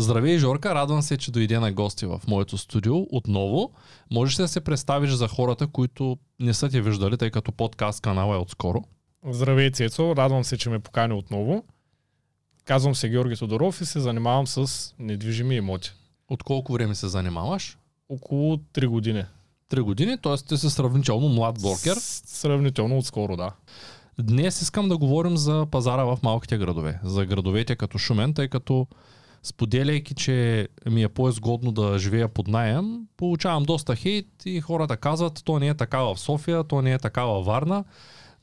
Здравей, Жорка, радвам се, че дойде на гости в моето студио отново. Можеш ли да се представиш за хората, които не са те виждали, тъй като подкаст канала е отскоро? Здравей, Цецо, радвам се, че ме покани отново. Казвам се Георги Тодоров и се занимавам с недвижими имоти. От колко време се занимаваш? Около 3 години. Три години, т.е. ти си сравнително млад брокер. Сравнително отскоро, да. Днес искам да говорим за пазара в малките градове, за градовете като Шумен, тъй като споделяйки, че ми е по-изгодно да живея под найем, получавам доста хейт и хората казват, то не е така в София, то не е така във Варна.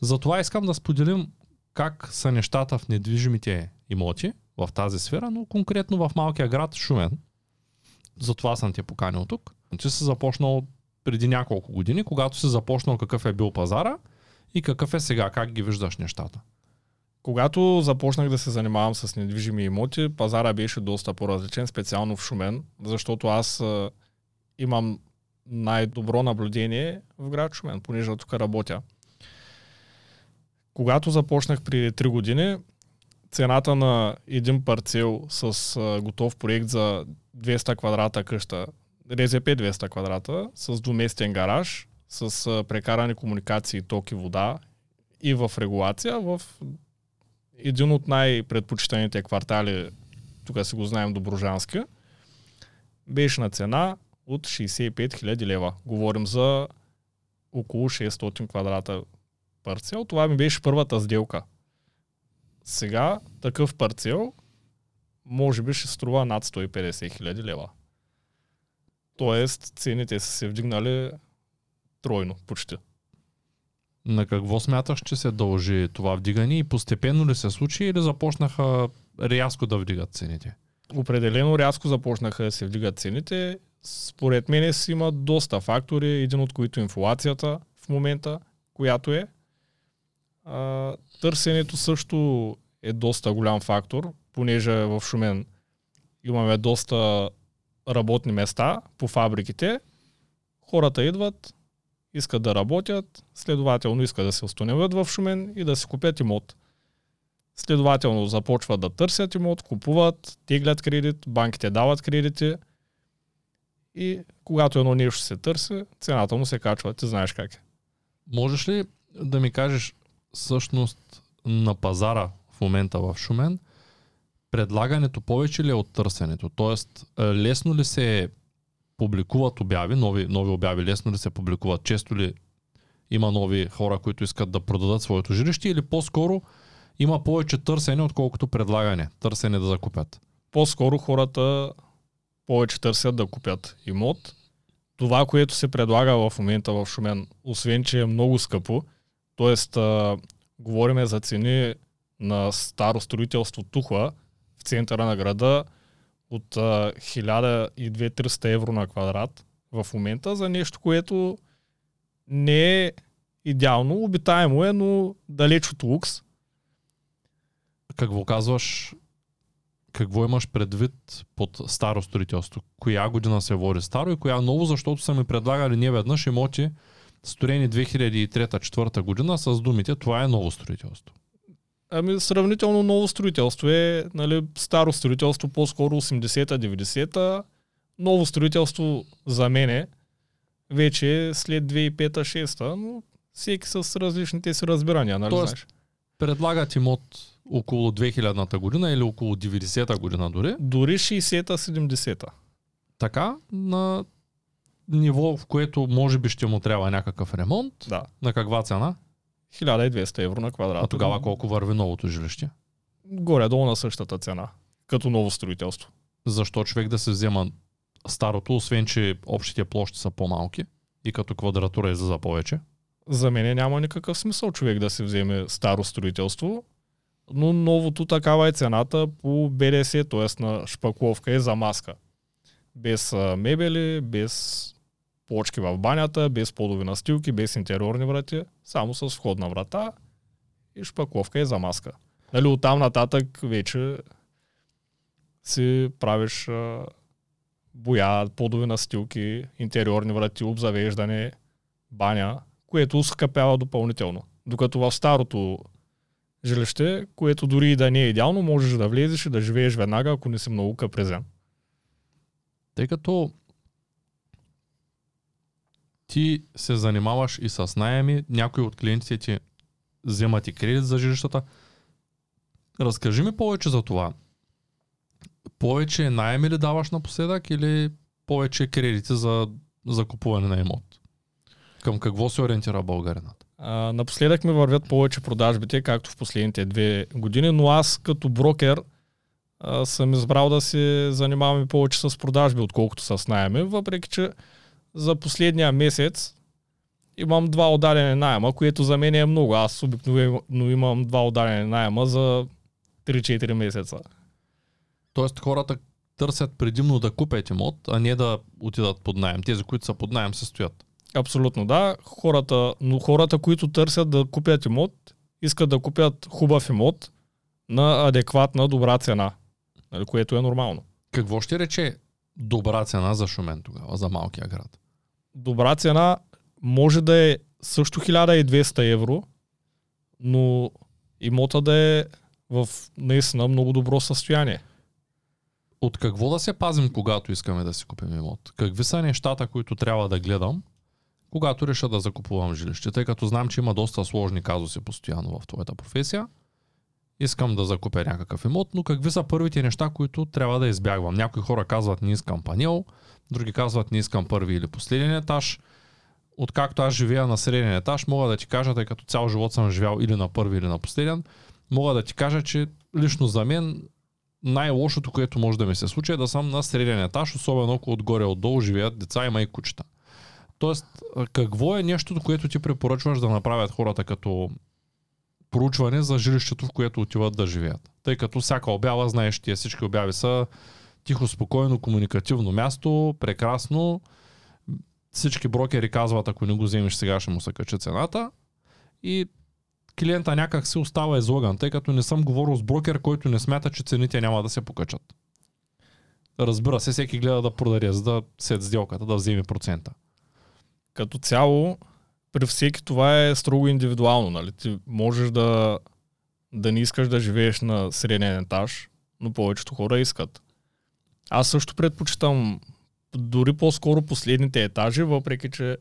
Затова искам да споделим как са нещата в недвижимите имоти в тази сфера, но конкретно в малкия град Шумен. Затова съм те поканил тук. Ти си започнал преди няколко години, когато си започнал какъв е бил пазара и какъв е сега, как ги виждаш нещата. Когато започнах да се занимавам с недвижими имоти, пазара беше доста по-различен, специално в Шумен, защото аз а, имам най-добро наблюдение в град Шумен, понеже тук работя. Когато започнах преди 3 години, цената на един парцел с а, готов проект за 200 квадрата къща, РЗП 200 квадрата, с двуместен гараж, с а, прекарани комуникации, ток и вода и в регулация в един от най-предпочитаните квартали, тук си го знаем Доброжански, беше на цена от 65 000 лева. Говорим за около 600 квадрата парцел. Това ми беше първата сделка. Сега такъв парцел може би ще струва над 150 хиляди лева. Тоест цените са се вдигнали тройно, почти. На какво смяташ, че се дължи това вдигане и постепенно ли се случи или започнаха рязко да вдигат цените? Определено рязко започнаха да се вдигат цените. Според мен си има доста фактори, един от които е инфлацията в момента, която е. А, търсенето също е доста голям фактор, понеже в Шумен имаме доста работни места по фабриките. Хората идват, искат да работят, следователно искат да се установят в Шумен и да си купят имот. Следователно започват да търсят имот, купуват, теглят кредит, банките дават кредити и когато едно нещо се търси, цената му се качва. Ти знаеш как е. Можеш ли да ми кажеш всъщност на пазара в момента в Шумен, предлагането повече ли е от търсенето? Тоест, е, лесно ли се публикуват обяви, нови, нови обяви, лесно ли се публикуват? Често ли има нови хора, които искат да продадат своето жилище или по-скоро има повече търсене, отколкото предлагане, търсене да закупят? По-скоро хората повече търсят да купят имот. Това, което се предлага в момента в Шумен, освен че е много скъпо, т.е. говориме за цени на старо строителство Тухла в центъра на града от а, 1200-300 евро на квадрат в момента за нещо, което не е идеално, обитаемо е, но далеч от лукс. Какво казваш? Какво имаш предвид под старо строителство? Коя година се води старо и коя ново, защото са ми предлагали не веднъж имоти, строени 2003-2004 година с думите това е ново строителство. Ами сравнително ново строителство е, нали, старо строителство по-скоро 80-та, 90-та, ново строителство за мене вече е след 2005-2006, но всеки с различните си разбирания, нали Тоест, знаеш? Предлагат имот около 2000-та година или около 90-та година дори. Дори 60-та, 70-та. Така, на ниво, в което може би ще му трябва някакъв ремонт. Да. На каква цена? 1200 евро на квадрат. А тогава колко върви новото жилище? Горе-долу на същата цена, като ново строителство. Защо човек да се взема старото, освен че общите площи са по-малки и като квадратура е за повече? За мен няма никакъв смисъл човек да се вземе старо строителство, но новото такава е цената по БДС, т.е. на шпакловка е за маска. Без мебели, без плочки в банята, без подови настилки, без интериорни врати, само с входна врата и шпакловка е за маска. Нали, оттам нататък вече си правиш а, боя, подови настилки, интериорни врати, обзавеждане, баня, което скъпява допълнително. Докато в старото жилище, което дори и да не е идеално, можеш да влезеш и да живееш веднага, ако не си много капризен. Тъй като ти се занимаваш и с найеми, някои от клиентите ти вземат и кредит за жилищата. Разкажи ми повече за това. Повече найеми ли даваш напоследък или повече кредити за, за на имот? Към какво се ориентира българинът? А, напоследък ми вървят повече продажбите, както в последните две години, но аз като брокер а, съм избрал да се занимавам повече с продажби, отколкото с найеми, въпреки че за последния месец имам два отдадени найема, което за мен е много. Аз обикновено имам два отдадени найема за 3-4 месеца. Тоест хората търсят предимно да купят имот, а не да отидат под найем. Тези, които са под найем, се стоят. Абсолютно, да. Хората, но хората, които търсят да купят имот, искат да купят хубав имот на адекватна, добра цена, нали, което е нормално. Какво ще рече добра цена за Шумен тогава, за малкия град? Добра цена може да е също 1200 евро, но имота да е в наистина много добро състояние. От какво да се пазим, когато искаме да си купим имот? Какви са нещата, които трябва да гледам, когато реша да закупувам жилище? Тъй като знам, че има доста сложни казуси постоянно в твоята професия. Искам да закупя някакъв имот, но какви са първите неща, които трябва да избягвам? Някои хора казват не искам панел, други казват не искам първи или последен етаж. Откакто аз живея на среден етаж, мога да ти кажа, тъй като цял живот съм живял или на първи или на последен, мога да ти кажа, че лично за мен най-лошото, което може да ми се случи е да съм на среден етаж, особено ако отгоре отдолу живеят деца, има и кучета. Тоест, какво е нещото, което ти препоръчваш да направят хората като проучване за жилището, в което отиват да живеят? Тъй като всяка обява, знаеш, тия всички обяви са тихо, спокойно, комуникативно място, прекрасно. Всички брокери казват, ако не го вземеш сега, ще му се кача цената. И клиента някак се остава излаган, тъй като не съм говорил с брокер, който не смята, че цените няма да се покачат. Разбира се, всеки гледа да продаде, за да сет сделката, да вземе процента. Като цяло, при всеки това е строго индивидуално. Нали? Ти можеш да, да не искаш да живееш на среден етаж, но повечето хора искат. Аз също предпочитам дори по-скоро последните етажи, въпреки че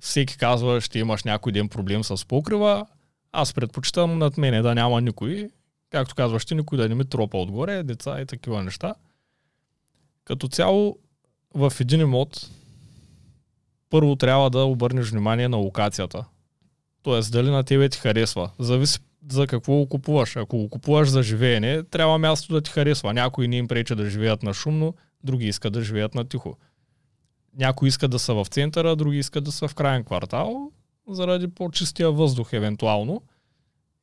всеки казва, ще имаш някой ден проблем с покрива. Аз предпочитам над мене да няма никой. Както казваш, ще никой да не ми тропа отгоре, деца и такива неща. Като цяло, в един имот, първо трябва да обърнеш внимание на локацията. Тоест, дали на тебе ти харесва. Зависи за какво го купуваш. Ако го купуваш за живеене, трябва място да ти харесва. Някои не им преча да живеят на шумно, други искат да живеят на тихо. Някои искат да са в центъра, други искат да са в крайен квартал, заради по-чистия въздух, евентуално.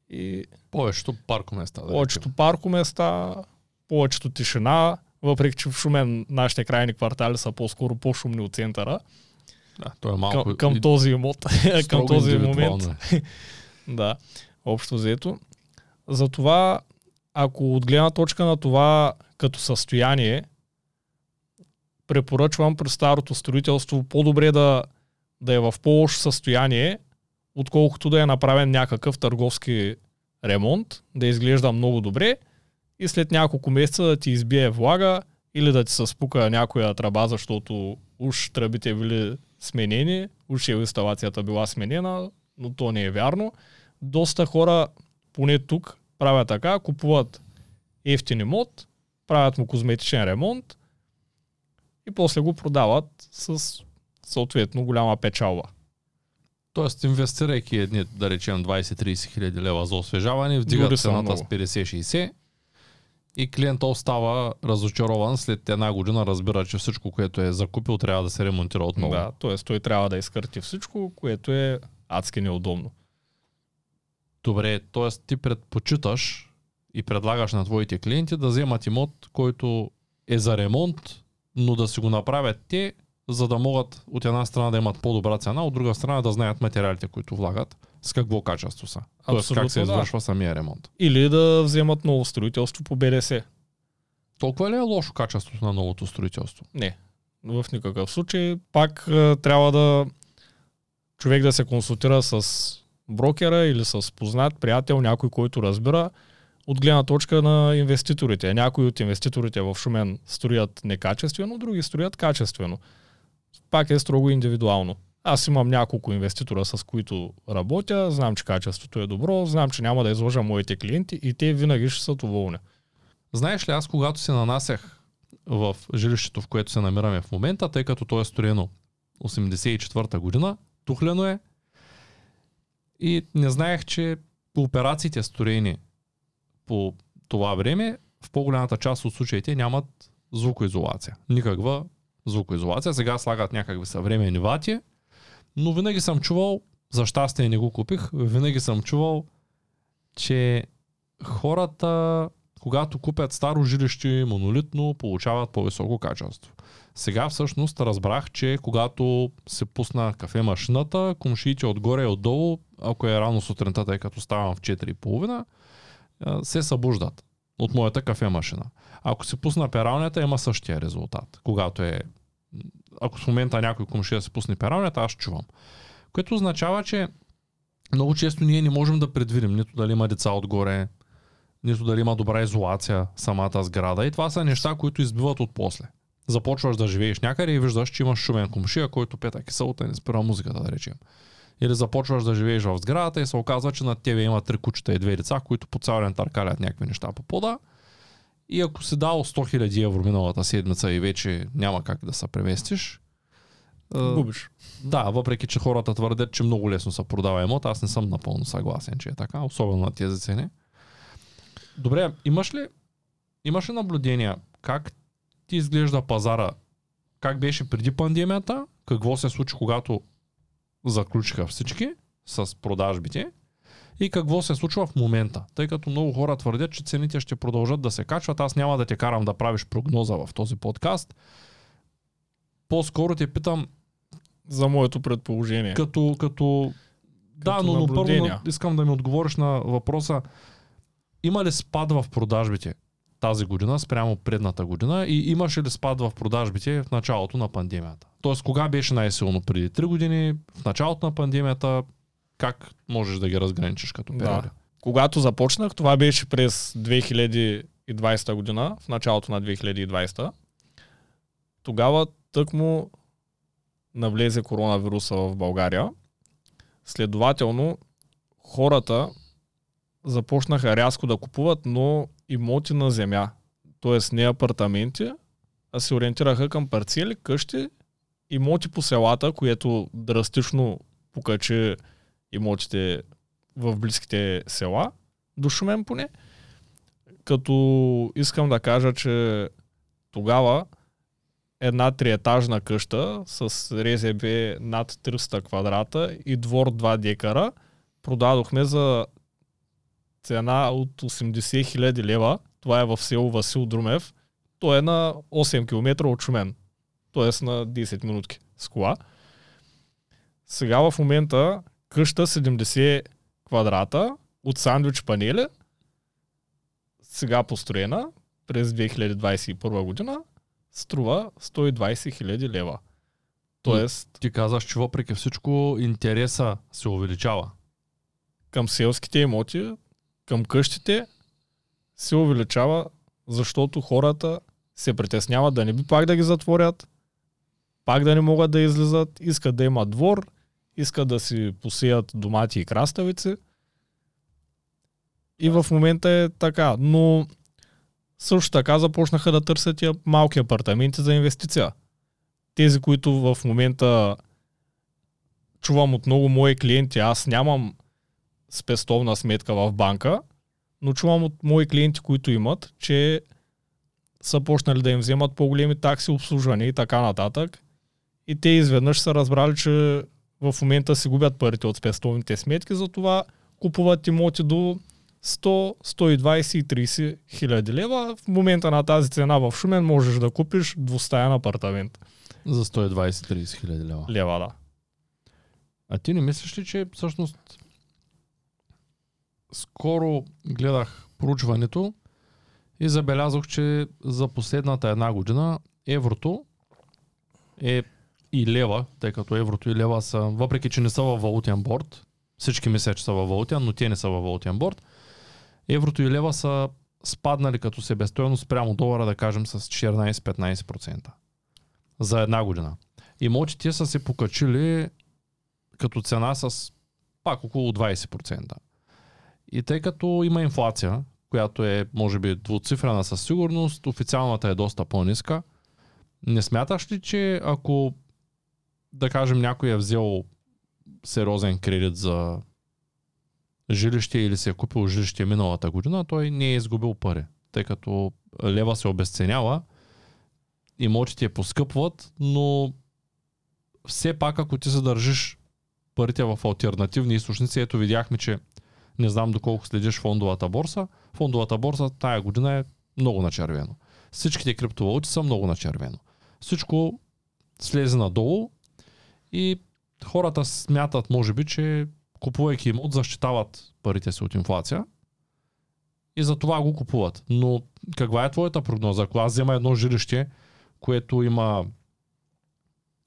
И повечето паркоместа. Да повечето паркоместа, повечето тишина, въпреки че в Шумен нашите крайни квартали са по-скоро по-шумни от центъра. Да, то е малко... Към, към този имот, към този момент. да общо взето. Затова, ако от гледна точка на това като състояние, препоръчвам при старото строителство по-добре да, да е в по-лошо състояние, отколкото да е направен някакъв търговски ремонт, да изглежда много добре и след няколко месеца да ти избие влага или да ти се спука някоя тръба, защото уж тръбите били сменени, уж и инсталацията била сменена, но то не е вярно доста хора, поне тук, правят така, купуват ефтин имот, правят му козметичен ремонт и после го продават с съответно голяма печалба. Тоест, инвестирайки едни, да речем, 20-30 хиляди лева за освежаване, вдигат цената с 50-60 и клиента остава разочарован след една година, разбира, че всичко, което е закупил, трябва да се ремонтира отново. Да, т.е. той трябва да изкърти всичко, което е адски неудобно. Добре, т.е. ти предпочиташ и предлагаш на твоите клиенти да вземат имот, който е за ремонт, но да си го направят те, за да могат от една страна да имат по-добра цена, от друга страна да знаят материалите, които влагат, с какво качество са. Тоест как се извършва да. самия ремонт. Или да вземат ново строителство по БДС. Толкова ли е лошо качеството на новото строителство? Не. В никакъв случай. Пак трябва да човек да се консултира с брокера или с познат приятел, някой, който разбира, от гледна точка на инвеститорите. Някои от инвеститорите в Шумен строят некачествено, други строят качествено. Пак е строго индивидуално. Аз имам няколко инвеститора, с които работя, знам, че качеството е добро, знам, че няма да изложа моите клиенти и те винаги ще са доволни. Знаеш ли, аз когато се нанасях в жилището, в което се намираме в момента, тъй като то е строено 84-та година, тухлено е, и не знаех, че операциите строени по това време в по-голямата част от случаите нямат звукоизолация. Никаква звукоизолация. Сега слагат някакви съвременни вати, но винаги съм чувал, за щастие не го купих, винаги съм чувал, че хората, когато купят старо жилище монолитно, получават по-високо качество. Сега всъщност разбрах, че когато се пусна кафе машината, комшиите отгоре и отдолу, ако е рано сутринта, тъй като ставам в 4.30, се събуждат от моята кафе машина. Ако се пусна пералнята, има същия резултат. Когато е... Ако в момента някой комшия се пусне пералнята, аз чувам. Което означава, че много често ние не можем да предвидим нито дали има деца отгоре, нито дали има добра изолация самата сграда. И това са неща, които избиват от после. Започваш да живееш някъде и виждаш, че имаш шумен комшия, който пета киселата и не спира музиката, да речем. Или започваш да живееш в сградата и се оказва, че над тебе има три кучета и две деца, които по цял ден търкалят някакви неща по пода. И ако си дал 100 000 евро миналата седмица и вече няма как да се преместиш, Губиш. Да, въпреки че хората твърдят, че много лесно се продава имот, аз не съм напълно съгласен, че е така, особено на тези цени. Добре, имаш ли, имаш ли наблюдения как ти изглежда пазара? Как беше преди пандемията? Какво се случи, когато заключиха всички с продажбите? И какво се случва в момента? Тъй като много хора твърдят, че цените ще продължат да се качват, аз няма да те карам да правиш прогноза в този подкаст. По-скоро те питам, За моето предположение. като, като... Да, Като но, но първо искам да ми отговориш на въпроса. Има ли спад в продажбите тази година спрямо предната година и имаше ли спад в продажбите в началото на пандемията? Тоест, кога беше най-силно? Преди 3 години, в началото на пандемията, как можеш да ги разграничиш като Да. периоди? Когато започнах, това беше през 2020 година, в началото на 2020. Тогава тъкмо навлезе коронавируса в България. Следователно, хората започнаха рязко да купуват, но имоти на земя. Тоест не апартаменти, а се ориентираха към парцели, къщи, имоти по селата, което драстично покачи имотите в близките села, до Шумен поне. Като искам да кажа, че тогава една триетажна къща с РЗБ над 300 квадрата и двор 2 декара продадохме за цена от 80 000 лева. Това е в село Васил Друмев. То е на 8 км от Шумен. Тоест на 10 минутки с кола. Сега в момента къща 70 квадрата от сандвич панели, сега построена през 2021 година, струва 120 хиляди лева. Тоест, Ти казаш, че въпреки всичко интереса се увеличава. към селските имоти, към къщите се увеличава, защото хората се притесняват да не би пак да ги затворят, пак да не могат да излизат, искат да имат двор, искат да си посеят домати и краставици. И в момента е така. Но също така започнаха да търсят малки апартаменти за инвестиция. Тези, които в момента чувам от много мои клиенти, аз нямам спестовна сметка в банка, но чувам от мои клиенти, които имат, че са почнали да им вземат по-големи такси, обслужване и така нататък. И те изведнъж са разбрали, че в момента си губят парите от спестовните сметки, затова купуват имоти до 100, 120 и 30 хиляди лева. В момента на тази цена в Шумен можеш да купиш двустаен апартамент. За 120-30 хиляди лева. Лева, да. А ти не мислиш ли, че всъщност скоро гледах проучването и забелязах, че за последната една година еврото е и лева, тъй като еврото и лева са, въпреки че не са във валутен борт, всички мислят, че са във валутен, но те не са във валутен борт, еврото и лева са спаднали като себестойност спрямо долара, да кажем, с 14-15% за една година. Имотите са се покачили като цена с пак около 20%. И тъй като има инфлация, която е, може би, двуцифрена със сигурност, официалната е доста по-ниска. Не смяташ ли, че ако, да кажем, някой е взел сериозен кредит за жилище или се е купил жилище миналата година, той не е изгубил пари, тъй като лева се обесценява, имотите поскъпват, но все пак ако ти задържиш парите в альтернативни източници, ето видяхме, че не знам доколко следиш фондовата борса, фондовата борса тая година е много на червено. Всичките криптовалути са много на червено. Всичко слезе надолу и хората смятат, може би, че купувайки имот, защитават парите си от инфлация и за това го купуват. Но каква е твоята прогноза? Ако аз взема едно жилище, което има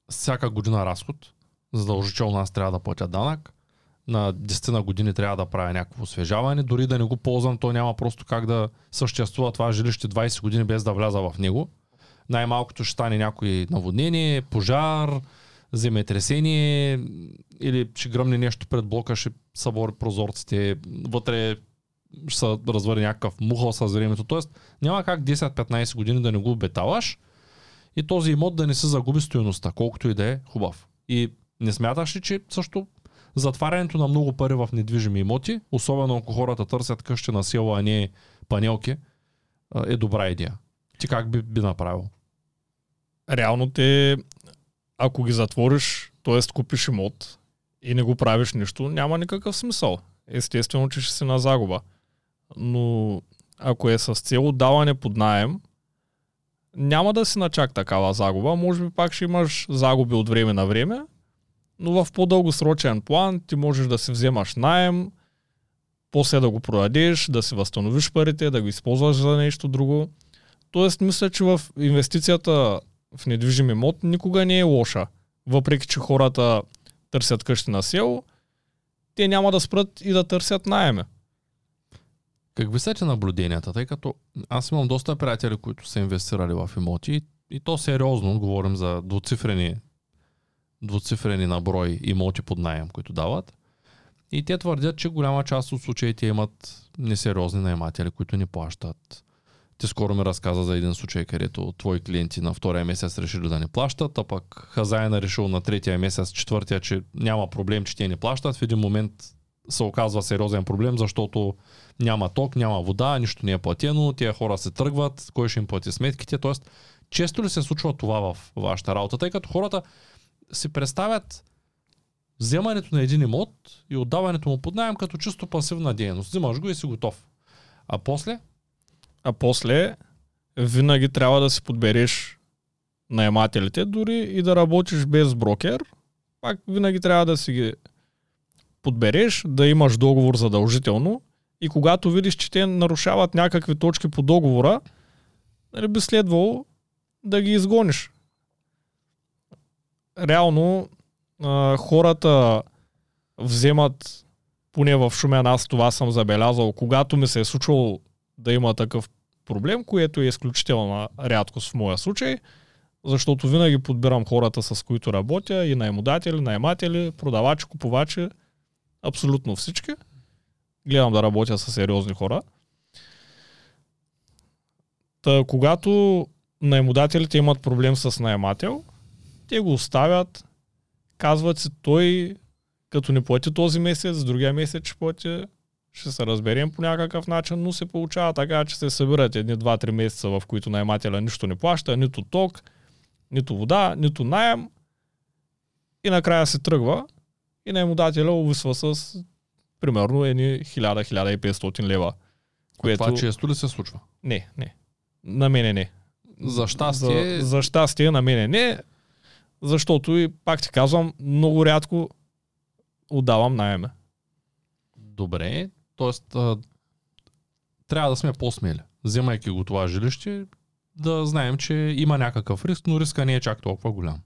всяка година разход, задължително аз трябва да платя данък, на 10 на години трябва да правя някакво освежаване, дори да не го ползвам, то няма просто как да съществува това жилище 20 години без да вляза в него. Най-малкото ще стане някой наводнение, пожар, земетресение или ще гръмне нещо пред блока, ще събори прозорците, вътре ще се развари някакъв мухъл с времето. Тоест няма как 10-15 години да не го обетаваш и този имот да не се загуби стоеността, колкото и да е хубав. И не смяташ ли, че също затварянето на много пари в недвижими имоти, особено ако хората търсят къщи на села, а не панелки, е добра идея. Ти как би, би направил? Реално те, ако ги затвориш, т.е. купиш имот и не го правиш нищо, няма никакъв смисъл. Естествено, че ще си на загуба. Но ако е с цел отдаване под найем, няма да си на чак такава загуба. Може би пак ще имаш загуби от време на време, но в по-дългосрочен план ти можеш да си вземаш найем, после да го продадеш, да си възстановиш парите, да го използваш за нещо друго. Тоест, мисля, че в инвестицията в недвижим имот никога не е лоша. Въпреки, че хората търсят къщи на село, те няма да спрат и да търсят найеме. Какви са ти наблюденията? Тъй като аз имам доста приятели, които са инвестирали в имоти и то сериозно, говорим за двуцифрени двуцифрени наброй имоти под найем, които дават. И те твърдят, че голяма част от случаите имат несериозни наематели, които не плащат. Ти скоро ми разказа за един случай, където твои клиенти на втория месец решили да не плащат, а пък хазайна решил на третия месец, четвъртия, че няма проблем, че те не плащат. В един момент се оказва сериозен проблем, защото няма ток, няма вода, нищо не е платено, тия хора се тръгват, кой ще им плати сметките. Тоест, често ли се случва това в вашата работа, тъй като хората си представят вземането на един имот и отдаването му под найем като чисто пасивна дейност. Взимаш го и си готов. А после? А после винаги трябва да си подбереш наемателите, дори и да работиш без брокер, пак винаги трябва да си ги подбереш, да имаш договор задължително. И когато видиш, че те нарушават някакви точки по договора, нали би следвало да ги изгониш. Реално хората вземат, поне в Шумен аз това съм забелязал, когато ми се е случвало да има такъв проблем, което е изключителна рядкост в моя случай, защото винаги подбирам хората, с които работя, и наемодатели, наематели, продавачи, купувачи, абсолютно всички. Гледам да работя с сериозни хора. Та, когато наемодателите имат проблем с наемател, те го оставят, казват си той, като не плати този месец, другия месец ще плати, ще се разберем по някакъв начин, но се получава така, че се събират едни 2-3 месеца, в които наймателя нищо не плаща, нито ток, нито вода, нито найем и накрая се тръгва и наемодателя увисва с примерно едни 1000-1500 лева. Което... Това често ли се случва? Не, не. На мене не. За щастие... За, за щастие на мене не защото и пак ти казвам, много рядко отдавам найеме. Добре, т.е. трябва да сме по-смели. Вземайки го това жилище, да знаем, че има някакъв риск, но риска не е чак толкова голям.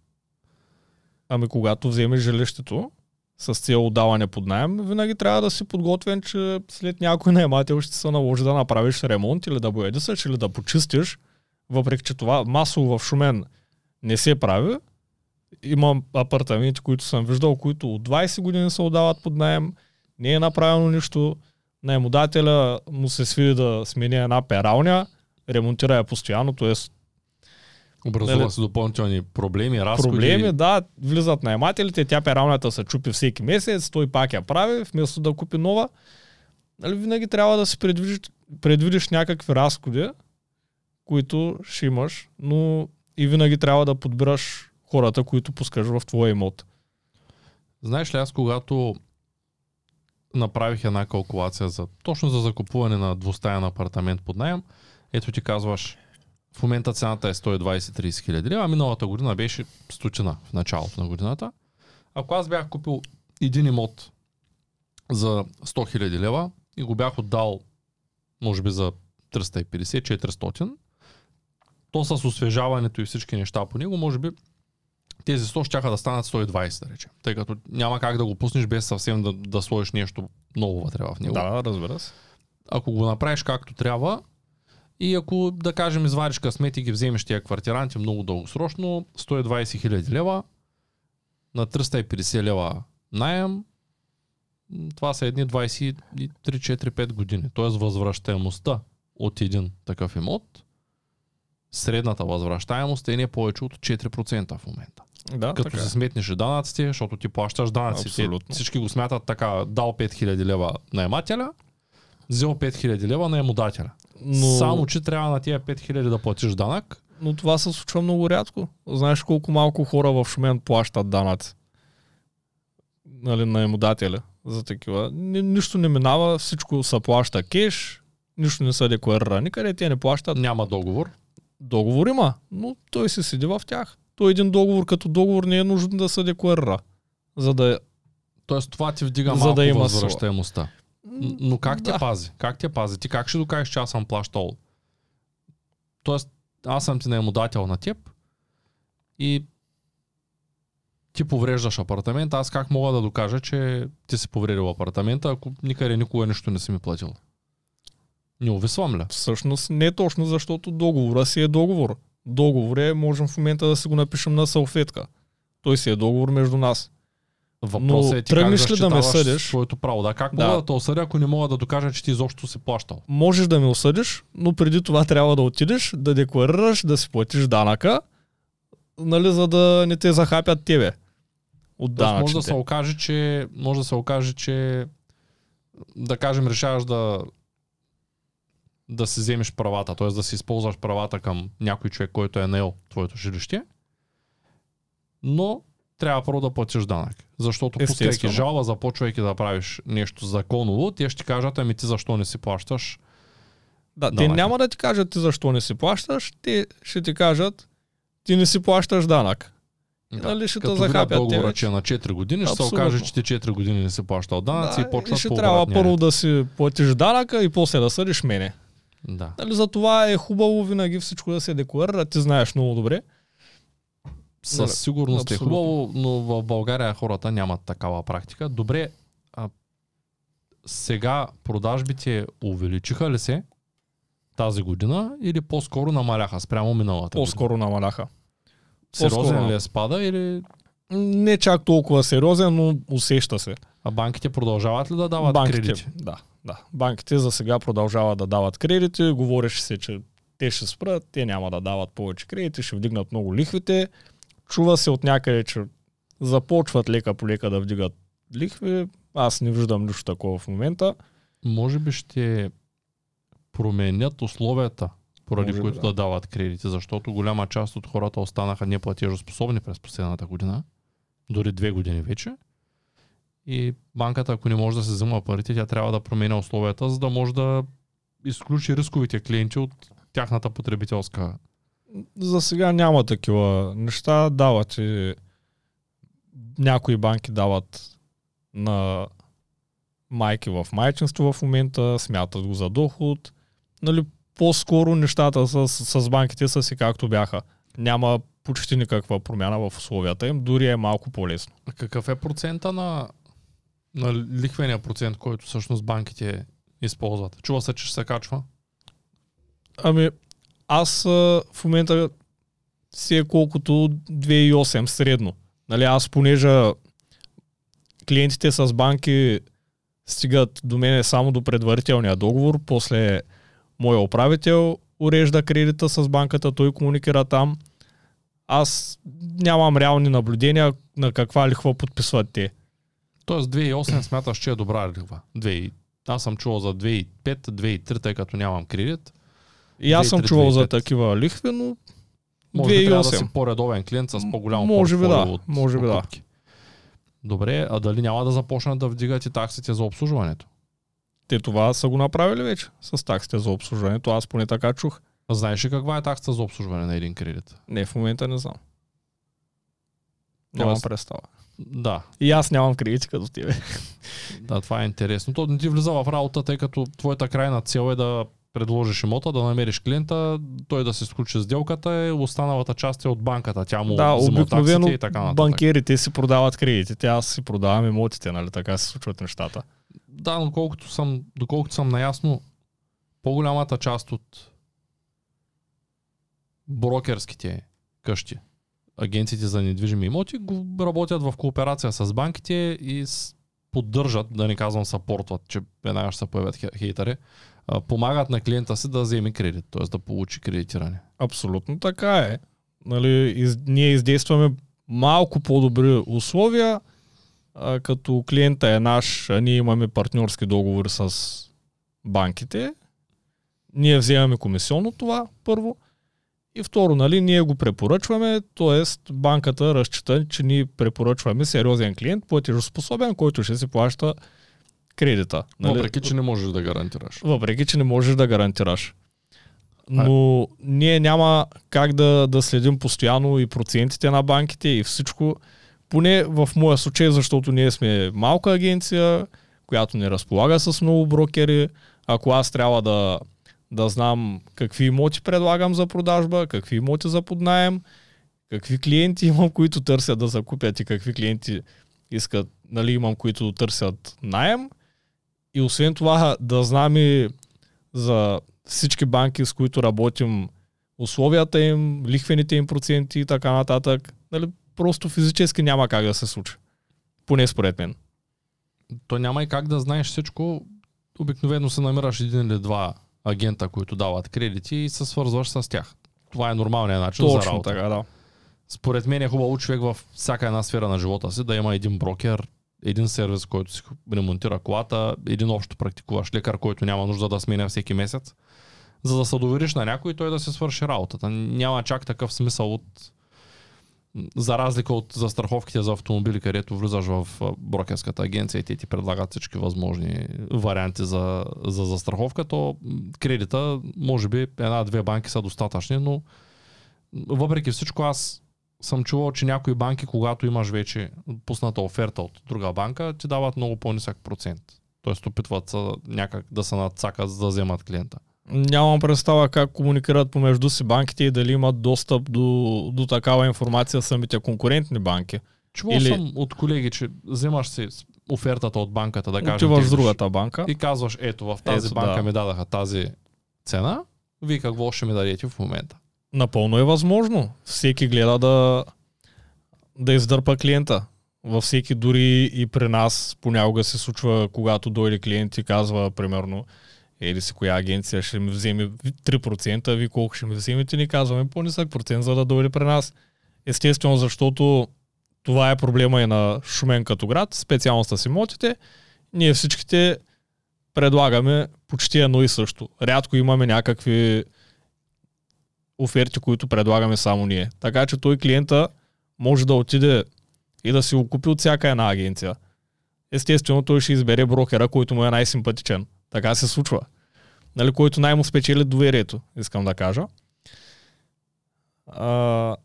Ами когато вземеш жилището, с цел отдаване под найем, винаги трябва да си подготвен, че след някой наемател ще се наложи да направиш ремонт или да боядисаш или да почистиш, въпреки че това масово в Шумен не се прави. Имам апартаменти, които съм виждал, които от 20 години се отдават под найем, не е направено нищо, наемодателя му се свиди да смени една пералня, ремонтира я постоянно, т.е. Образува Нали? се допълнителни проблеми, разходи. проблеми, да, влизат наемателите, тя пералнята се чупи всеки месец, той пак я прави, вместо да купи нова. Нали, винаги трябва да си предвидиш, предвидиш някакви разходи, които ще имаш, но и винаги трябва да подбираш хората, които пускаш в твоя имот. Знаеш ли, аз когато направих една калкулация за, точно за закупуване на двустаен апартамент под найем, ето ти казваш, в момента цената е 120-30 хиляди лева, миналата година беше стотина в началото на годината. Ако аз бях купил един имот за 100 хиляди лева и го бях отдал, може би за 350-400, то с освежаването и всички неща по него, може би тези 100 ще да станат 120, да речем. Тъй като няма как да го пуснеш без съвсем да, да сложиш нещо ново вътре в него. Да, разбира се. Ако го направиш както трябва и ако, да кажем, извадиш късмет и ги вземеш тия квартиранти много дългосрочно, 120 хиляди лева на 350 лева найем, това са едни 23-4-5 години. Тоест възвръщаемостта от един такъв имот, средната възвръщаемост е не повече от 4% в момента. Да, Като така. се сметнеш и данъците, защото ти плащаш данъци. Абсолютно. всички го смятат така, дал 5000 лева наемателя, взел 5000 лева наемодателя. Но, Само, че трябва на тия 5000 да платиш данък. но това се случва много рядко. Знаеш колко малко хора в Шумен плащат данъци? Нали, на емодателя за такива. Ни, нищо не минава, всичко се плаща кеш, нищо не се декларира никъде, те не плащат. Няма договор. Договор има, но той се седи в тях. Той един договор като договор не е нужно да се декларира. За да Тоест това ти вдига За малко да има възвръщаемостта. Но как те Да. пази? Как те пази? Ти как ще докажеш, че аз съм плащал? Тоест, аз съм ти наемодател на теб и ти повреждаш апартамент, аз как мога да докажа, че ти си повредил апартамента, ако никъде никога нищо не си ми платил? Не увисвам ли? Всъщност не точно, защото договора си е договор. Договор е, можем в момента да си го напишем на салфетка. Той си е договор между нас. Въпросът Но е ти тръгнеш ли да ме съдиш? своето право. Да, как мога Да. да те осъдя, ако не мога да докажа, че ти изобщо си плащал? Можеш да ме осъдиш, но преди това трябва да отидеш, да декларираш, да си платиш данъка, нали, за да не те захапят тебе. От Тоест, може да данъчните. се окаже, че може да се окаже, че да кажем решаваш да да си вземеш правата, т.е. да си използваш правата към някой човек, който е наел твоето жилище, но трябва първо да платиш данък. Защото пускайки Естествено. жалба, започвайки да правиш нещо законово, те ще ти кажат, ами ти защо не си плащаш? Да, те данъка. няма да ти кажат ти защо не си плащаш, те ще ти кажат ти не си плащаш данък. Нали ще те Като видят захапят договора, че е на 4 години, ще се Абсолютно. окаже, че ти 4 години не си плащал данъци и почват и ще трябва първо да си платиш данъка и после да съдиш мене. Да. Нали, за това е хубаво винаги всичко да се декларира, ти знаеш много добре. Със Нали, сигурност е абсолютно. хубаво, но в България хората нямат такава практика. Добре, а сега продажбите увеличиха ли се тази година или по-скоро намаляха спрямо миналата По-скоро намаляха. Сериозен по-скоро. ли е спада или Не чак толкова сериозен, но усеща се. а банките продължават ли да дават банките, кредити? Да, да. Банките за сега продължават да дават кредити. Говореше се, че те ще спрат, те няма да дават повече кредити, ще вдигнат много лихвите. Чува се от някъде, че започват лека по лека да вдигат лихви. Аз не виждам нищо такова в момента. Може би ще променят условията, поради Може които да. да дават кредити, защото голяма част от хората останаха неплатежоспособни през последната година, дори две години вече. И банката, ако не може да се взема парите, тя трябва да променя условията, за да може да изключи рисковите клиенти от тяхната потребителска. За сега няма такива неща. Дават и някои банки дават на майки в майчинство в момента, смятат го за доход. Нали, по-скоро нещата с, с банките са си както бяха. Няма почти никаква промяна в условията им, дори е малко по-лесно. Какъв е процента на на лихвения процент, който всъщност банките използват? Чува се, че ще се качва? Ами, аз в момента си е колкото 2,8 средно. Нали, аз понежа клиентите с банки стигат до мене само до предварителния договор, после моя управител урежда кредита с банката, той комуникира там. Аз нямам реални наблюдения на каква лихва подписват те. Тоест 2008 смяташ, че е добра лихва. 2, аз съм чувал за 2005, 2003, тъй като нямам кредит. И аз съм 2003, чувал за 2005. такива лихви, но Може би трябва да 2008. си по-редовен клиент с по-голямо Може би да, от може би да. Добре, а дали няма да започнат да вдигат и таксите за обслужването? те това са го направили вече с таксите за обслужването. Аз поне така чух. А Знаеш ли каква е таксата за обслужване на един кредит? Не, в момента не знам. Нямам представа. Да, И аз нямам кредити като тебе. да, това е интересно. То не ти влиза в работа, тъй като твоята крайна цел е да предложиш имота, да намериш клиента, той да се сключи сделката, и останалата част е от банката. Тя му да, обикновено и така нататък. банкерите си продават кредитите, аз си продавам имотите, нали така се случват нещата. Да, но колкото съм, доколкото съм наясно, по-голямата част от брокерските къщи, агенциите за недвижими имоти, работят в кооперация с банките и поддържат, да не казвам съпортват, че веднага ще се появят хе- хейтери, помагат на клиента си да вземе кредит, т.е. да получи кредитиране. Абсолютно така е. Нали, из, ние издействаме малко по-добри условия, а, като клиента е наш, а ние имаме партньорски договори с банките. Ние вземаме комисионно това, първо. И второ, нали, ние го препоръчваме, т.е. банката разчита, че ние препоръчваме сериозен клиент, платежоспособен, който ще си плаща кредита. Нали? Въпреки, че не можеш да гарантираш. Въпреки, че не можеш да гарантираш. Но ние няма как да, да следим постоянно и процентите на банките и всичко. Поне в моя случай, защото ние сме малка агенция, която не разполага с много брокери. Ако аз трябва да, да знам какви имоти предлагам за продажба, какви имоти за поднаем, какви клиенти имам, които търсят да закупят и какви клиенти искат, нали, имам, които търсят найем. И освен това да знам и за всички банки, с които работим, условията им, лихвените им проценти и така нататък. Нали, просто физически няма как да се случи. Поне според мен. То няма и как да знаеш всичко. Обикновено се намираш един или два агента, които дават кредити и се свързваш с тях. Това е нормалният начин за Точно работа. така, да. Според мен е хубаво човек в всяка една сфера на живота си да има един брокер, един сервис, който си ремонтира колата, един общо практикуваш лекар, който няма нужда да сменя всеки месец, за да се довериш на някой и той да се свърши работата. Няма чак такъв смисъл от за разлика от застраховките за автомобили, където влизаш в брокерската агенция и те ти предлагат всички възможни варианти за, за застраховка, то кредита, може би една-две банки са достатъчни, но въпреки всичко аз съм чувал, че някои банки, когато имаш вече пусната оферта от друга банка, ти дават много по-нисък процент. Тоест опитват се някак да се надцакат, за да вземат клиента. Нямам представа как комуникират помежду си банките и дали имат достъп до, до такава информация самите конкурентни банки. Чувал Или- съм от колеги, че вземаш си офертата от банката, да кажем. Отиваш в другата банка. И казваш, ето в тази Ето, банка да. ми дадаха тази цена, вие какво ще ми дадете в момента? Напълно е възможно. Всеки гледа да, да издърпа клиента. Във всеки, дори и при нас, понякога се случва, когато дойде клиент и казва, примерно, еди си коя агенция ще ми вземе 3%, а ви колко ще ми вземете, ни казваме по-нисък процент, за да дойде при нас. Естествено, защото това е проблема и на Шумен като град, специално с имотите. Ние всичките предлагаме почти едно и също. Рядко имаме някакви оферти, които предлагаме само ние. Така че той клиента може да отиде и да си го купи от всяка една агенция. Естествено, той ще избере брокера, който му е най-симпатичен. Така се случва. Нали, който най-му спечели доверието, искам да кажа. А,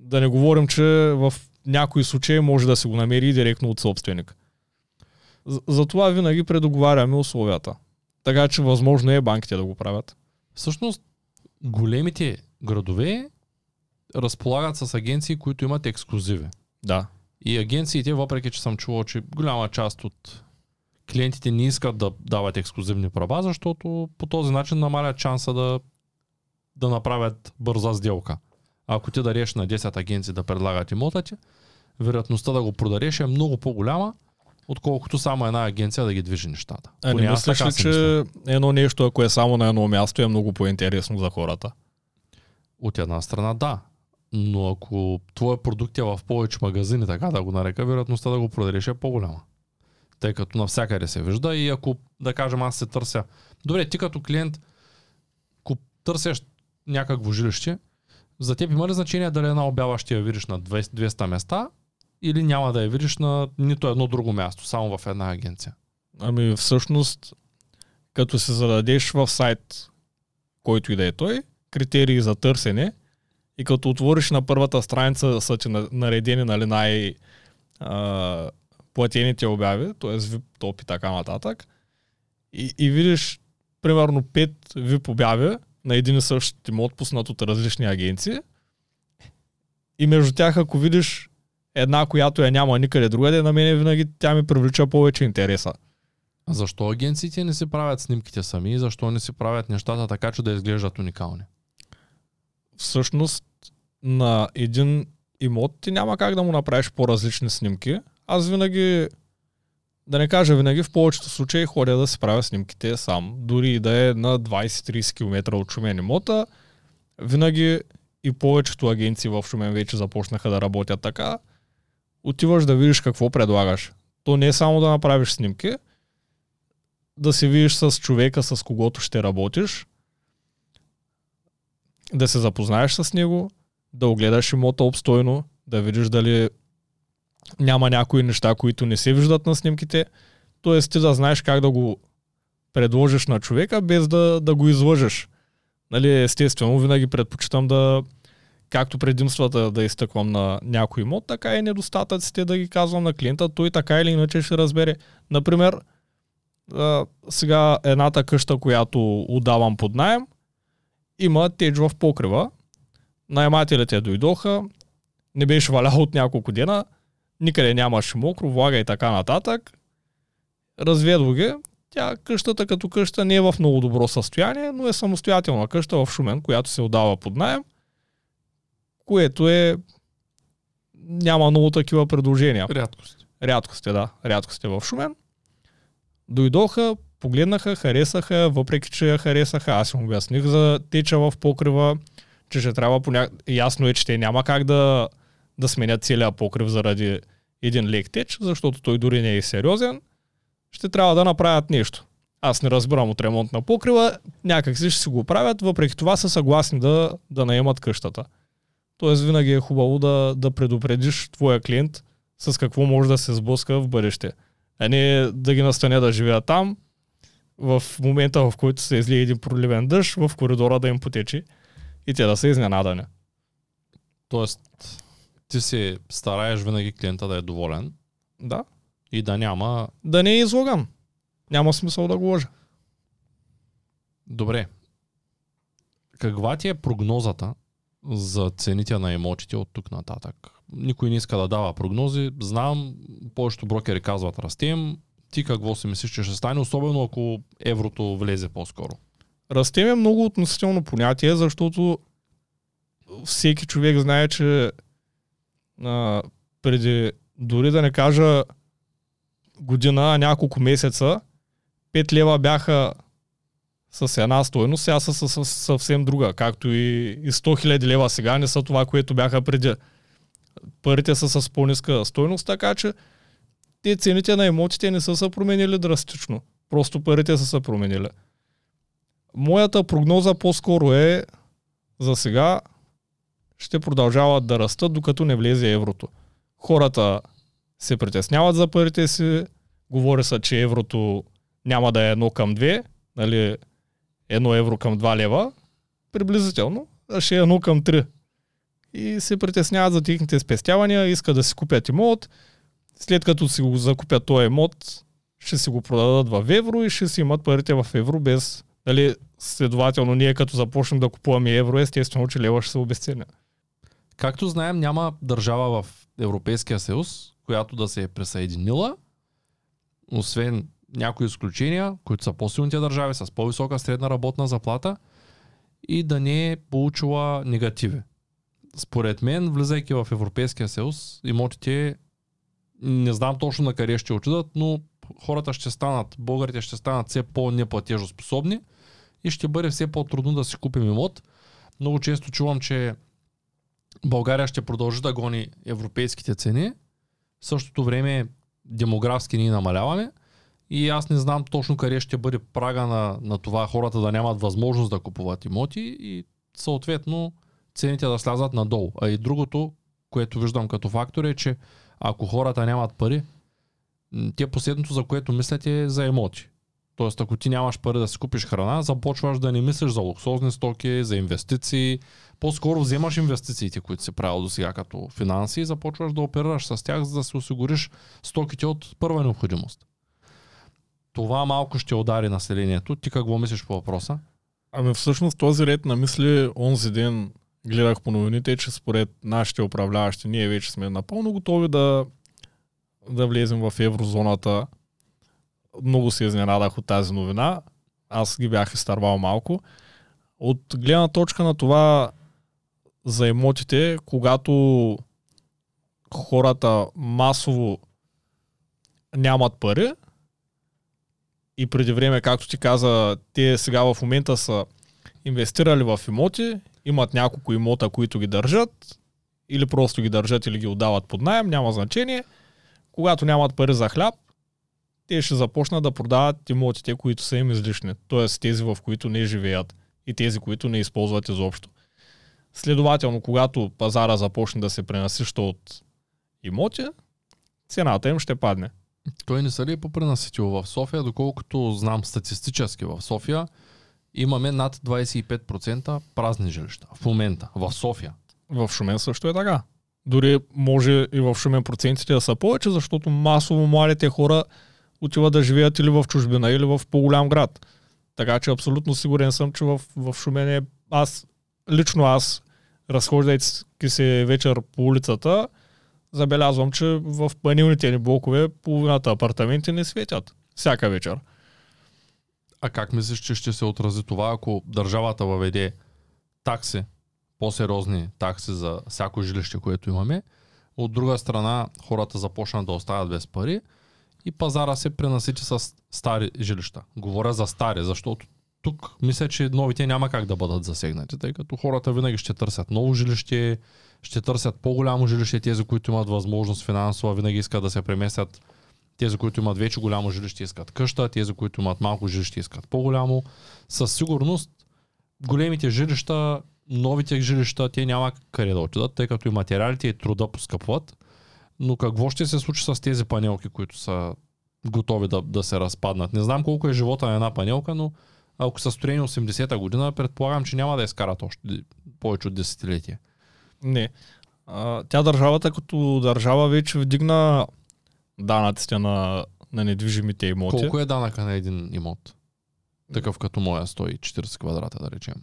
да не говорим, че в някои случаи може да се го намери директно от собственик. Затова винаги предоговаряме условията. Така че възможно е банките да го правят. Всъщност, големите градове разполагат с агенции, които имат ексклюзиви. Да. И агенциите, въпреки че съм чувал, че голяма част от клиентите не искат да дават ексклюзивни права, защото по този начин намалят шанса да, да направят бърза сделка. Ако ти дареш на 10 агенции да предлагат имота ти, вероятността да го продадеш е много по-голяма, отколкото само една агенция да ги движи нещата. А не мислиш ли, че едно нещо, ако е само на едно място, е много по-интересно за хората? От една страна да, но ако твоя продукт е в повече магазини, така да го нарека, вероятността да го продадеш е по-голяма. Тъй като навсякъде се вижда и ако, да кажем, аз се търся. Добре, ти като клиент ако търсиш някакво жилище, за теб има ли значение дали една обява ще я видиш на 200 места или няма да я видиш на нито едно друго място, само в една агенция? Ами всъщност, като се зададеш в сайт, който и да е той, критерии за търсене, и като отвориш на първата страница са ти наредени нали, най- а, платените обяви, т.е. VIP топ и така нататък, и, и видиш примерно 5 VIP обяви на един и същ имот, пуснат от различни агенции, и между тях, ако видиш една, която я няма никъде другаде, на мен винаги тя ми привлича повече интереса. А защо агенциите не си правят снимките сами и защо не си правят нещата така, че да изглеждат уникални? Всъщност на един имот ти няма как да му направиш по-различни снимки. Аз винаги, да не кажа винаги, в повечето случаи ходя да си правя снимките сам. Дори и да е на 20-30 км от Шумен имота, винаги и повечето агенции в Шумен вече започнаха да работят така. Отиваш да видиш какво предлагаш. То не е само да направиш снимки, да се видиш с човека, с когото ще работиш, да се запознаеш с него, да огледаш имота обстойно, да видиш дали няма някои неща, които не се виждат на снимките. Тоест ти да знаеш как да го предложиш на човека, без да, да го излъжеш. Нали, естествено, винаги предпочитам да, както предимствата да изтъквам на някой имот, така и недостатъците да ги казвам на клиента, той така или иначе ще разбере. Например, сега едната къща, която отдавам под найем, има теч в покрива. Наймателите дойдоха, не беше валял от няколко дена, никъде нямаше мокро, влага и така нататък. Разведох ги. Тя къщата като къща не е в много добро състояние, но е самостоятелна къща в Шумен, която се отдава под найем, което е няма много такива предложения. Рядкост. Рядкости, да. Рядкости в Шумен. Дойдоха, погледнаха, харесаха, въпреки че я харесаха. Аз им обясних за теча в покрива, че ще трябва поня... Ясно е, че те няма как да, да сменят целият покрив заради един лек теч, защото той дори не е сериозен. Ще трябва да направят нещо. Аз не разбирам от ремонт на покрива, някак си ще си го правят, въпреки това са съгласни да, да наемат къщата. Тоест винаги е хубаво да, да предупредиш твоя клиент с какво може да се сблъска в бъдеще. А не да ги настане да живеят там, в момента в който се излие един проливен дъжд, в коридора да им потече и те да са изненадани. Тоест, ти се стараеш винаги клиента да е доволен. Да. И да няма... Да не е излаган. Няма смисъл да го лъжа. Добре. Каква ти е прогнозата за цените на имотите от тук нататък? Никой не иска да дава прогнози. Знам, повечето брокери казват растем. Ти какво си мислиш, че ще стане, особено ако еврото влезе по-скоро? Растем е много относително понятие, защото всеки човек знае, че а, преди, дори да не кажа година, няколко месеца, 5 лева бяха с една стойност, сега са съвсем друга, както и, и 100 000 лева сега не са това, което бяха преди. Парите са с по-ниска стойност, така че те цените на имотите не са се променили драстично. Просто парите са се променили. Моята прогноза по-скоро е за сега ще продължават да растат, докато не влезе еврото. Хората се притесняват за парите си, говори се, че еврото няма да е едно към две, нали, едно евро към 2 лева, приблизително, а ще е едно към 3. И се притесняват за техните спестявания, искат да си купят имот, след като си го закупят този имот, ще си го продадат в евро и ще си имат парите в евро без, нали, следователно ние като започнем да купуваме евро, естествено, че лева ще се обесценя. Както знаем, няма държава в Европейския съюз, която да се е присъединила, освен някои изключения, които са по-силните държави с по-висока средна работна заплата и да не е получила негативи. Според мен, влизайки в Европейския съюз, имотите не знам точно на къде ще отидат, но хората ще станат, българите ще станат все по-неплатежоспособни и ще бъде все по-трудно да си купим имот. Много често чувам, че България ще продължи да гони европейските цени. В същото време демографски ние намаляваме и аз не знам точно къде ще бъде прага на, на това хората да нямат възможност да купуват имоти и съответно цените да слязат надолу. А и другото, което виждам като фактор е, че ако хората нямат пари, те последното, за което мислят е за емоти. Тоест, ако ти нямаш пари да си купиш храна, започваш да не мислиш за луксозни стоки, за инвестиции. По-скоро вземаш инвестициите, които си правил до сега като финанси и започваш да оперираш с тях, за да си осигуриш стоките от първа необходимост. Това малко ще удари населението. Ти какво мислиш по въпроса? Ами всъщност този ред на мисли онзи ден гледах по новините, че според нашите управляващи ние вече сме напълно готови да, да влезем в еврозоната. Много се изненадах от тази новина. Аз ги бях изтървал малко. От гледна точка на това за емотите, когато хората масово нямат пари и преди време, както ти каза, те сега в момента са инвестирали в имоти имат няколко имота, които ги държат, или просто ги държат или ги отдават под найем, няма значение. Когато нямат пари за хляб, те ще започнат да продават имотите, които са им излишни. т.е. тези, в които не живеят и тези, които не използват изобщо. Следователно, когато пазара започне да се пренасища от имоти, цената им ще падне. Той не са ли по пренаситил в София, доколкото знам статистически в София, имаме над 25% празни жилища в момента, в София. В Шумен също е така. Дори може и в Шумен процентите да са повече, защото масово младите хора отиват да живеят или в чужбина, или в по-голям град. Така че абсолютно сигурен съм, че в, в Шумен е... Аз, лично аз, разхождайки се вечер по улицата, забелязвам, че в панилните ни блокове половината апартаменти не светят. Всяка вечер. А как мислиш, че ще се отрази това, ако държавата въведе такси, по-сериозни такси за всяко жилище, което имаме, от друга страна хората започнат да оставят без пари и пазара се пренасити с стари жилища. Говоря за стари, защото тук мисля, че новите няма как да бъдат засегнати, тъй като хората винаги ще търсят ново жилище, ще търсят по-голямо жилище, тези, които имат възможност финансова, винаги искат да се преместят тези, които имат вече голямо жилище, искат къща, тези, които имат малко жилище, искат по-голямо. Със сигурност големите жилища, новите жилища, те няма къде да отидат, тъй като и материалите и труда поскъпват. Но какво ще се случи с тези панелки, които са готови да, да се разпаднат? Не знам колко е живота на една панелка, но ако са строени 80-та година, предполагам, че няма да изкарат още повече от десетилетия. Не. А, тя държавата като държава вече вдигна данъците на, на недвижимите имоти. Колко е данъка на един имот? Такъв като моя 140 квадрата, да речем.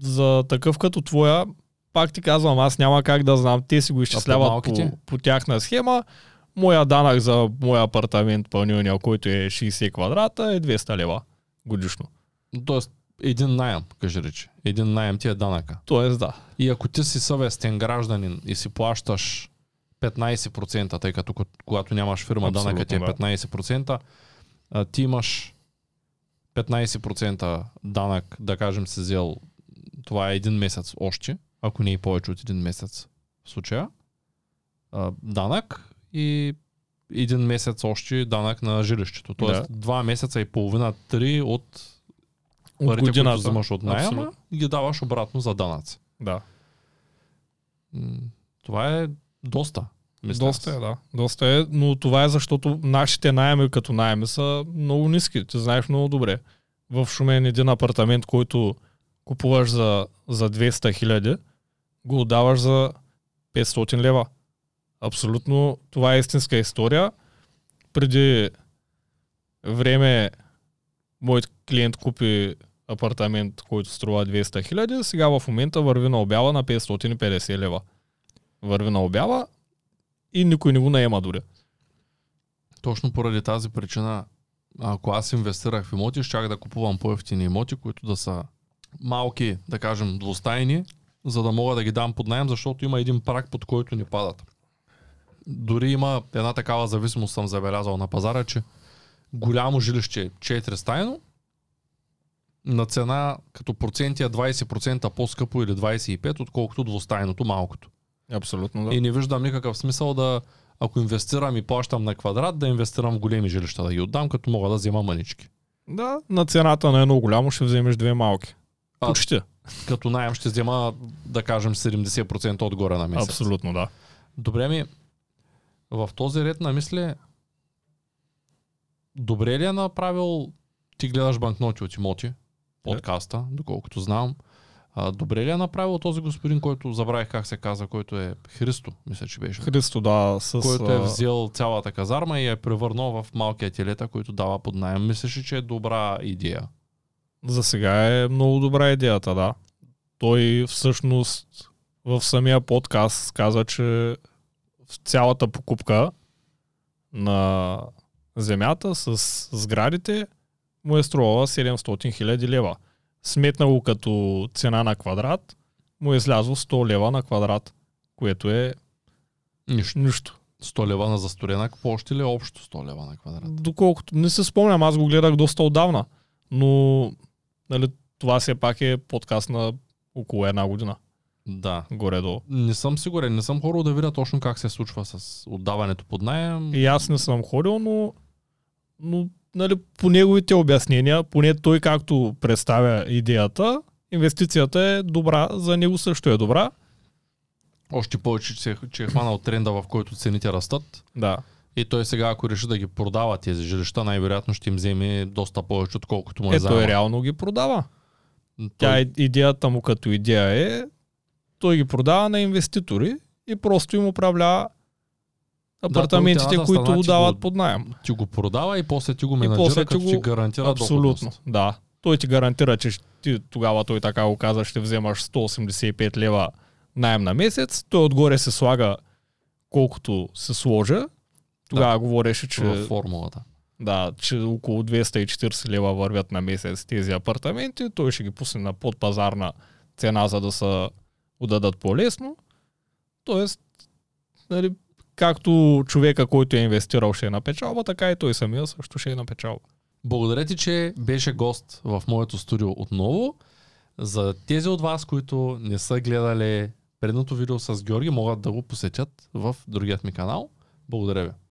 За такъв като твоя, пак ти казвам, аз няма как да знам. Те си го изчисляват по, по, по тяхна схема. Моя данък за моя апартамент пълнилния, който е 60 квадрата, е 200 лева годишно. Тоест, един найем, кажи речи. Един найем ти е данъка. Тоест, да. И ако ти си съвестен гражданин и си плащаш 15%, тъй като когато нямаш фирма, данъка ти е 15%, а, ти имаш 15% данък, да кажем, си взел, това е един месец още, ако не и повече от един месец в случая, а, данък и един месец още данък на жилището. Тоест да. два месеца и половина, три от парите, които вземаш от найема, ги даваш обратно за данъци. Да. Това е доста. Мисля доста е, да. Доста е, но това е защото нашите найеми като найеми са много ниски. Ти знаеш много добре. В Шумен един апартамент, който купуваш за, за 200 хиляди, го отдаваш за 500 лева. Абсолютно това е истинска история. Преди време моят клиент купи апартамент, който струва 200 хиляди, сега в момента върви на обява на 550 лева. Върви на обява и никой не го наема дори. Точно поради тази причина, ако аз инвестирах в имоти, щях да купувам по-ефтини имоти, които да са малки, да кажем, двустайни, за да мога да ги дам под найем, защото има един прак, под който ни падат. Дори има една такава зависимост, съм забелязал на пазара, че голямо жилище 4 стайно, на цена като проценти е 20% по-скъпо или 25%, отколкото двустайното малкото. Абсолютно да. И не виждам никакъв смисъл да, ако инвестирам и плащам на квадрат, да инвестирам в големи жилища, да ги отдам, като мога да взема мънички. Да, на цената на едно голямо ще вземеш две малки. А, Почти. Като найем ще взема, да кажем, 70% отгоре на месец. Абсолютно да. Добре ми, в този ред на мисли, добре ли е направил, ти гледаш банкноти от имоти, подкаста, доколкото знам, а, добре ли е направил този господин, който забравих как се каза, който е Христо, мисля, че беше. Христо, да, с... който е взел цялата казарма и е превърнал в малки ателета, които дава под найем. Мислиш ли, че е добра идея? За сега е много добра идеята, да. Той всъщност в самия подкаст каза, че в цялата покупка на земята с сградите му е струвала 700 хиляди лева. Сметнало като цена на квадрат, му е излязло 100 лева на квадрат, което е Нищо. нищо. 100 лева на застроена площ или общо 100 лева на квадрат? Доколкото не се спомням, аз го гледах доста отдавна, но нали, това все пак е подкаст на около една година, Да. горе-долу. Не съм сигурен, не съм хорал да видя точно как се случва с отдаването под найем. И аз не съм ходил, но, но нали, по неговите обяснения, поне той както представя идеята, инвестицията е добра, за него също е добра. Още повече, че, че е хванал тренда, в който цените растат. Да. И той сега, ако реши да ги продава тези жилища, най-вероятно ще им вземе доста повече, отколкото му е Е, той реално ги продава. Той- Тя е, идеята му като идея е, той ги продава на инвеститори и просто им управлява апартаментите, едната които страна ти дават го- под найем. ти го продава и после ти го И менеджира, после ти като го- ти гарантира Абсолютно, доходност. да. Той ти гарантира, че ти, тогава той така го каза, ще вземаш 185 лева найем на месец. Той отгоре се слага колкото се сложа. Тогава да. говореше, че, Във формулата. да, че около 240 лева вървят на месец тези апартаменти. Той ще ги пусне на подпазарна цена, за да се отдадат по-лесно. Тоест, нали, както човека, който е инвестирал, ще е на печалба, така и той самия също ще е на печалба. Благодаря ти, че беше гост в моето студио отново. За тези от вас, които не са гледали предното видео с Георги, могат да го посетят в другият ми канал. Благодаря ви.